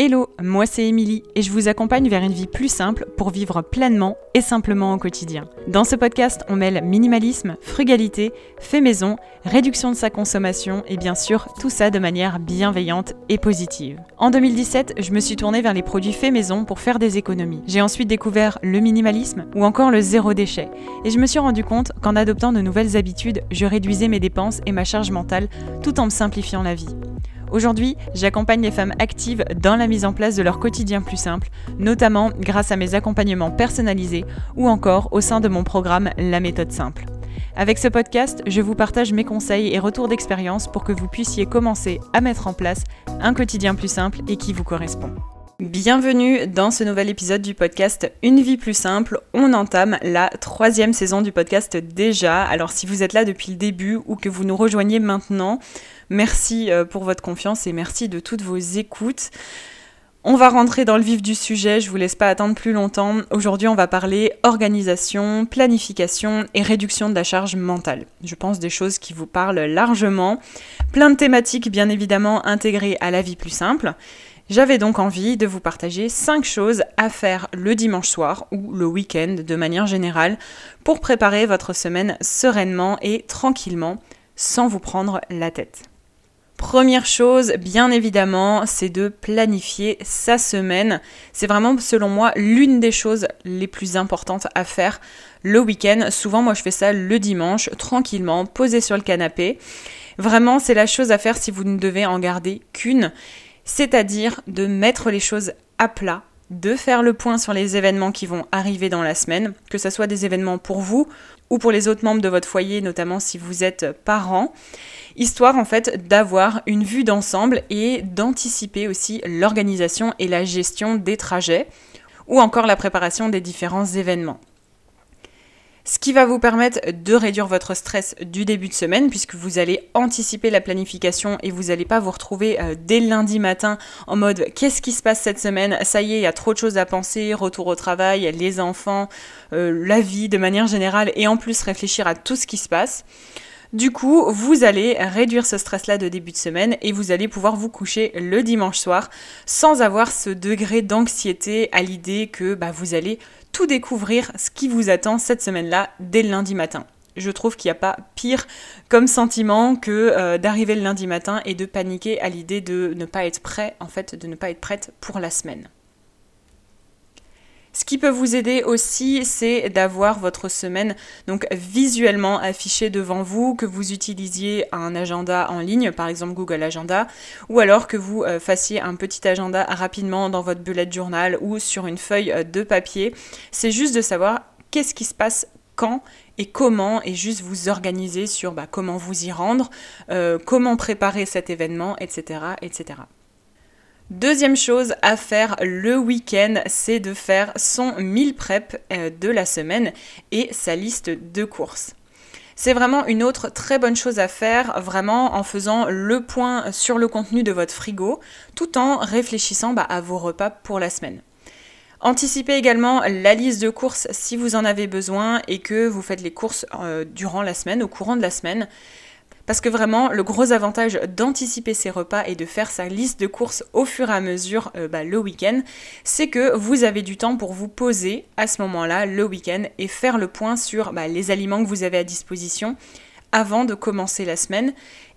Hello, moi c'est Émilie et je vous accompagne vers une vie plus simple pour vivre pleinement et simplement au quotidien. Dans ce podcast, on mêle minimalisme, frugalité, fait maison, réduction de sa consommation et bien sûr tout ça de manière bienveillante et positive. En 2017, je me suis tournée vers les produits fait maison pour faire des économies. J'ai ensuite découvert le minimalisme ou encore le zéro déchet et je me suis rendu compte qu'en adoptant de nouvelles habitudes, je réduisais mes dépenses et ma charge mentale tout en me simplifiant la vie. Aujourd'hui, j'accompagne les femmes actives dans la mise en place de leur quotidien plus simple, notamment grâce à mes accompagnements personnalisés ou encore au sein de mon programme La méthode simple. Avec ce podcast, je vous partage mes conseils et retours d'expérience pour que vous puissiez commencer à mettre en place un quotidien plus simple et qui vous correspond. Bienvenue dans ce nouvel épisode du podcast Une vie plus simple. On entame la troisième saison du podcast déjà. Alors si vous êtes là depuis le début ou que vous nous rejoignez maintenant, merci euh, pour votre confiance et merci de toutes vos écoutes. On va rentrer dans le vif du sujet, je vous laisse pas attendre plus longtemps. Aujourd'hui, on va parler organisation, planification et réduction de la charge mentale. Je pense des choses qui vous parlent largement. Plein de thématiques bien évidemment intégrées à la vie plus simple. J'avais donc envie de vous partager 5 choses à faire le dimanche soir ou le week-end de manière générale pour préparer votre semaine sereinement et tranquillement sans vous prendre la tête. Première chose, bien évidemment, c'est de planifier sa semaine. C'est vraiment, selon moi, l'une des choses les plus importantes à faire le week-end. Souvent, moi, je fais ça le dimanche, tranquillement, posé sur le canapé. Vraiment, c'est la chose à faire si vous ne devez en garder qu'une c'est-à-dire de mettre les choses à plat, de faire le point sur les événements qui vont arriver dans la semaine, que ce soit des événements pour vous ou pour les autres membres de votre foyer, notamment si vous êtes parents, histoire en fait d'avoir une vue d'ensemble et d'anticiper aussi l'organisation et la gestion des trajets ou encore la préparation des différents événements qui va vous permettre de réduire votre stress du début de semaine puisque vous allez anticiper la planification et vous n'allez pas vous retrouver euh, dès lundi matin en mode qu'est-ce qui se passe cette semaine? Ça y est, il y a trop de choses à penser, retour au travail, les enfants, euh, la vie de manière générale et en plus réfléchir à tout ce qui se passe. Du coup, vous allez réduire ce stress-là de début de semaine et vous allez pouvoir vous coucher le dimanche soir sans avoir ce degré d'anxiété à l'idée que bah, vous allez découvrir ce qui vous attend cette semaine-là dès le lundi matin. Je trouve qu'il n'y a pas pire comme sentiment que euh, d'arriver le lundi matin et de paniquer à l'idée de ne pas être prêt, en fait, de ne pas être prête pour la semaine. Qui peut vous aider aussi, c'est d'avoir votre semaine donc visuellement affichée devant vous, que vous utilisiez un agenda en ligne, par exemple Google Agenda, ou alors que vous euh, fassiez un petit agenda rapidement dans votre bullet journal ou sur une feuille euh, de papier. C'est juste de savoir qu'est-ce qui se passe quand et comment, et juste vous organiser sur bah, comment vous y rendre, euh, comment préparer cet événement, etc. etc. Deuxième chose à faire le week-end, c'est de faire son meal prep euh, de la semaine et sa liste de courses. C'est vraiment une autre très bonne chose à faire, vraiment en faisant le point sur le contenu de votre frigo, tout en réfléchissant bah, à vos repas pour la semaine. Anticipez également la liste de courses si vous en avez besoin et que vous faites les courses euh, durant la semaine, au courant de la semaine. Parce que vraiment, le gros avantage d'anticiper ses repas et de faire sa liste de courses au fur et à mesure euh, bah, le week-end, c'est que vous avez du temps pour vous poser à ce moment-là, le week-end, et faire le point sur bah, les aliments que vous avez à disposition avant de commencer la semaine.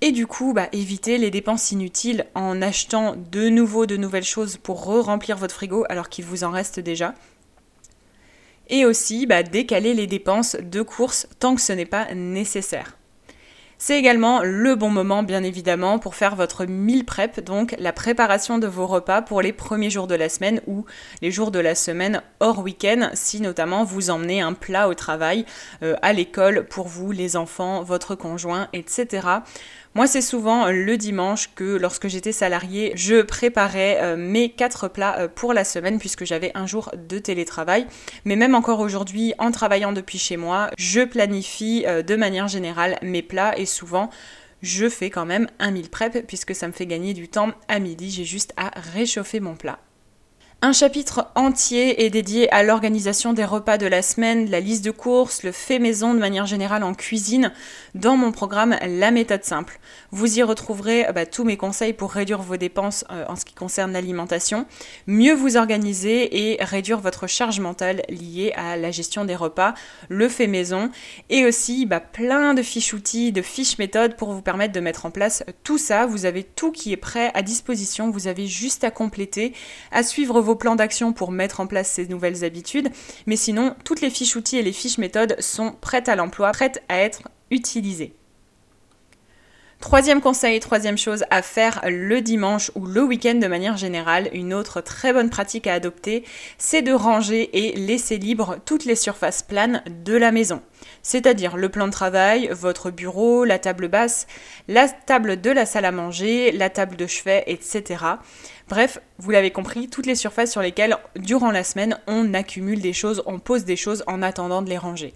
Et du coup, bah, éviter les dépenses inutiles en achetant de nouveau de nouvelles choses pour re-remplir votre frigo alors qu'il vous en reste déjà. Et aussi décaler les dépenses de courses tant que ce n'est pas nécessaire. C'est également le bon moment, bien évidemment, pour faire votre meal prep, donc la préparation de vos repas pour les premiers jours de la semaine ou les jours de la semaine hors week-end, si notamment vous emmenez un plat au travail, euh, à l'école pour vous, les enfants, votre conjoint, etc. Moi, c'est souvent euh, le dimanche que lorsque j'étais salariée, je préparais euh, mes quatre plats euh, pour la semaine puisque j'avais un jour de télétravail. Mais même encore aujourd'hui, en travaillant depuis chez moi, je planifie de manière générale mes plats et souvent je fais quand même un meal prep puisque ça me fait gagner du temps à midi. J'ai juste à réchauffer mon plat. Un chapitre entier est dédié à l'organisation des repas de la semaine, la liste de courses, le fait maison de manière générale en cuisine dans mon programme La méthode simple. Vous y retrouverez bah, tous mes conseils pour réduire vos dépenses euh, en ce qui concerne l'alimentation, mieux vous organiser et réduire votre charge mentale liée à la gestion des repas, le fait maison et aussi bah, plein de fiches outils, de fiches méthodes pour vous permettre de mettre en place tout ça. Vous avez tout qui est prêt à disposition, vous avez juste à compléter, à suivre vos plan d'action pour mettre en place ces nouvelles habitudes. Mais sinon, toutes les fiches outils et les fiches méthodes sont prêtes à l'emploi, prêtes à être utilisées. Troisième conseil, troisième chose à faire le dimanche ou le week-end de manière générale, une autre très bonne pratique à adopter, c'est de ranger et laisser libre toutes les surfaces planes de la maison. C'est-à-dire le plan de travail, votre bureau, la table basse, la table de la salle à manger, la table de chevet, etc. Bref, vous l'avez compris, toutes les surfaces sur lesquelles, durant la semaine, on accumule des choses, on pose des choses en attendant de les ranger.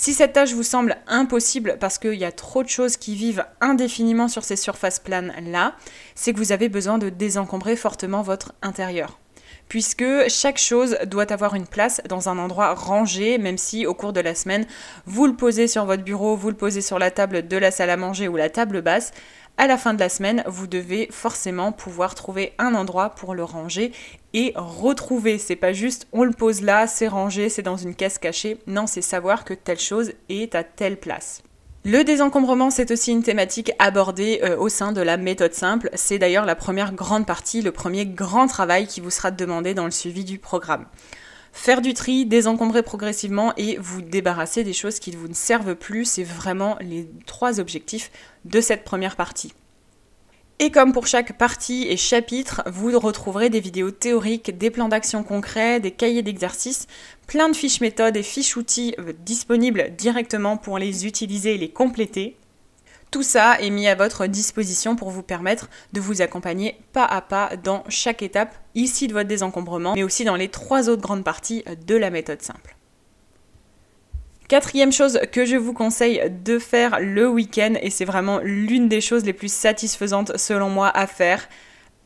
Si cette tâche vous semble impossible parce qu'il y a trop de choses qui vivent indéfiniment sur ces surfaces planes-là, c'est que vous avez besoin de désencombrer fortement votre intérieur. Puisque chaque chose doit avoir une place dans un endroit rangé, même si au cours de la semaine, vous le posez sur votre bureau, vous le posez sur la table de la salle à manger ou la table basse, à la fin de la semaine, vous devez forcément pouvoir trouver un endroit pour le ranger et retrouver. C'est pas juste on le pose là, c'est rangé, c'est dans une caisse cachée. Non, c'est savoir que telle chose est à telle place. Le désencombrement, c'est aussi une thématique abordée euh, au sein de la méthode simple. C'est d'ailleurs la première grande partie, le premier grand travail qui vous sera demandé dans le suivi du programme. Faire du tri, désencombrer progressivement et vous débarrasser des choses qui ne vous servent plus, c'est vraiment les trois objectifs de cette première partie. Et comme pour chaque partie et chapitre, vous retrouverez des vidéos théoriques, des plans d'action concrets, des cahiers d'exercices, plein de fiches méthodes et fiches outils euh, disponibles directement pour les utiliser et les compléter. Tout ça est mis à votre disposition pour vous permettre de vous accompagner pas à pas dans chaque étape ici de votre désencombrement, mais aussi dans les trois autres grandes parties de la méthode simple. Quatrième chose que je vous conseille de faire le week-end, et c'est vraiment l'une des choses les plus satisfaisantes selon moi à faire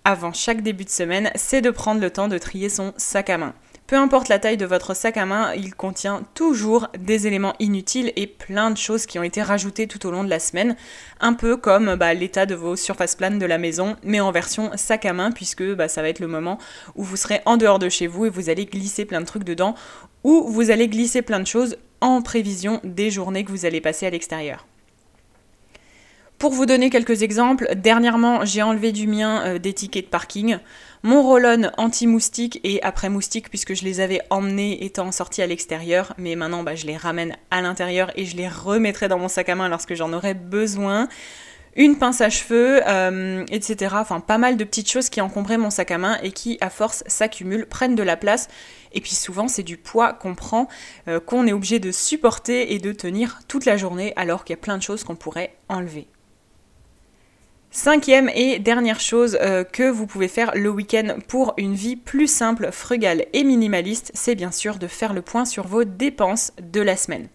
avant chaque début de semaine, c'est de prendre le temps de trier son sac à main. Peu importe la taille de votre sac à main, il contient toujours des éléments inutiles et plein de choses qui ont été rajoutées tout au long de la semaine, un peu comme bah, l'état de vos surfaces planes de la maison, mais en version sac à main, puisque bah, ça va être le moment où vous serez en dehors de chez vous et vous allez glisser plein de trucs dedans, ou vous allez glisser plein de choses en prévision des journées que vous allez passer à l'extérieur. Pour vous donner quelques exemples, dernièrement j'ai enlevé du mien euh, des tickets de parking, mon roll-on anti-moustique et après moustique puisque je les avais emmenés étant sortis à l'extérieur, mais maintenant bah, je les ramène à l'intérieur et je les remettrai dans mon sac à main lorsque j'en aurai besoin. Une pince à cheveux, euh, etc. Enfin, pas mal de petites choses qui encombraient mon sac à main et qui, à force, s'accumulent, prennent de la place. Et puis souvent, c'est du poids qu'on prend, euh, qu'on est obligé de supporter et de tenir toute la journée alors qu'il y a plein de choses qu'on pourrait enlever. Cinquième et dernière chose euh, que vous pouvez faire le week-end pour une vie plus simple, frugale et minimaliste, c'est bien sûr de faire le point sur vos dépenses de la semaine.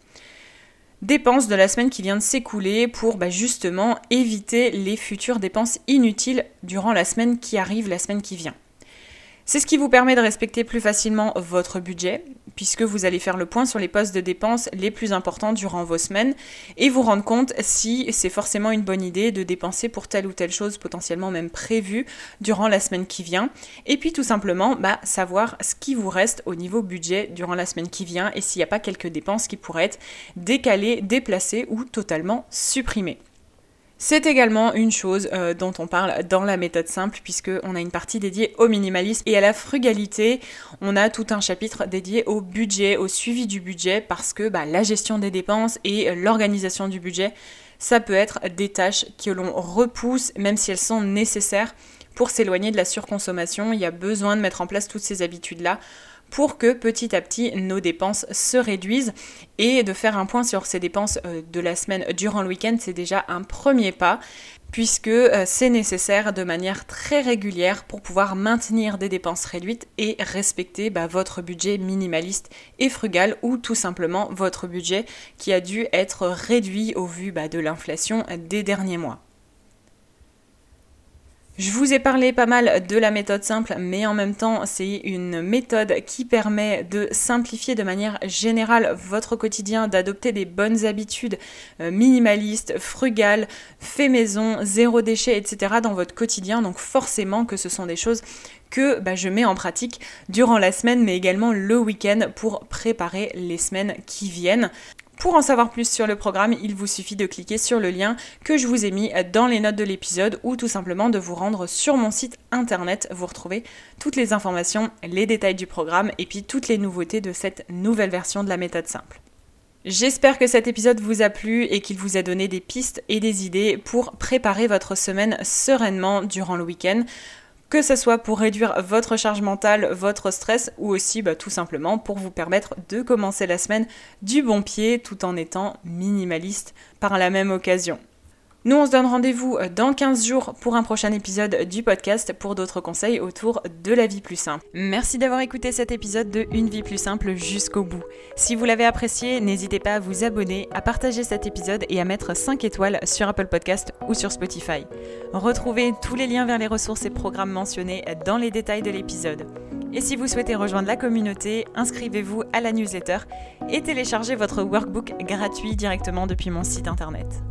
Dépenses de la semaine qui vient de s'écouler pour bah, justement éviter les futures dépenses inutiles durant la semaine qui arrive, la semaine qui vient. C'est ce qui vous permet de respecter plus facilement votre budget, puisque vous allez faire le point sur les postes de dépenses les plus importants durant vos semaines et vous rendre compte si c'est forcément une bonne idée de dépenser pour telle ou telle chose potentiellement même prévue durant la semaine qui vient. Et puis tout simplement, bah, savoir ce qui vous reste au niveau budget durant la semaine qui vient et s'il n'y a pas quelques dépenses qui pourraient être décalées, déplacées ou totalement supprimées. C'est également une chose euh, dont on parle dans la méthode simple puisqu'on a une partie dédiée au minimalisme et à la frugalité. On a tout un chapitre dédié au budget, au suivi du budget parce que bah, la gestion des dépenses et l'organisation du budget, ça peut être des tâches que l'on repousse même si elles sont nécessaires pour s'éloigner de la surconsommation. Il y a besoin de mettre en place toutes ces habitudes-là pour que petit à petit nos dépenses se réduisent et de faire un point sur ces dépenses euh, de la semaine durant le week-end, c'est déjà un premier pas puisque euh, c'est nécessaire de manière très régulière pour pouvoir maintenir des dépenses réduites et respecter bah, votre budget minimaliste et frugal ou tout simplement votre budget qui a dû être réduit au vu bah, de l'inflation des derniers mois. Je vous ai parlé pas mal de la méthode simple, mais en même temps, c'est une méthode qui permet de simplifier de manière générale votre quotidien, d'adopter des bonnes habitudes euh, minimalistes, frugales, fait maison, zéro déchet, etc. dans votre quotidien. Donc forcément que ce sont des choses que bah, je mets en pratique durant la semaine, mais également le week-end pour préparer les semaines qui viennent. Pour en savoir plus sur le programme, il vous suffit de cliquer sur le lien que je vous ai mis dans les notes de l'épisode ou tout simplement de vous rendre sur mon site internet. Vous retrouvez toutes les informations, les détails du programme et puis toutes les nouveautés de cette nouvelle version de la méthode simple. J'espère que cet épisode vous a plu et qu'il vous a donné des pistes et des idées pour préparer votre semaine sereinement durant le week-end que ce soit pour réduire votre charge mentale, votre stress, ou aussi bah, tout simplement pour vous permettre de commencer la semaine du bon pied tout en étant minimaliste par la même occasion. Nous, on se donne rendez-vous euh, dans 15 jours pour un prochain épisode du podcast pour d'autres conseils autour de la vie plus simple. Merci d'avoir écouté cet épisode de Une vie plus simple jusqu'au bout. Si vous l'avez apprécié, n'hésitez pas à vous abonner, à partager cet épisode et à mettre 5 étoiles sur Apple Podcast ou sur Spotify. Retrouvez tous les liens vers les ressources et programmes mentionnés dans les détails de l'épisode. Et si vous souhaitez rejoindre la communauté, inscrivez-vous à la newsletter et téléchargez votre workbook gratuit directement depuis mon site internet.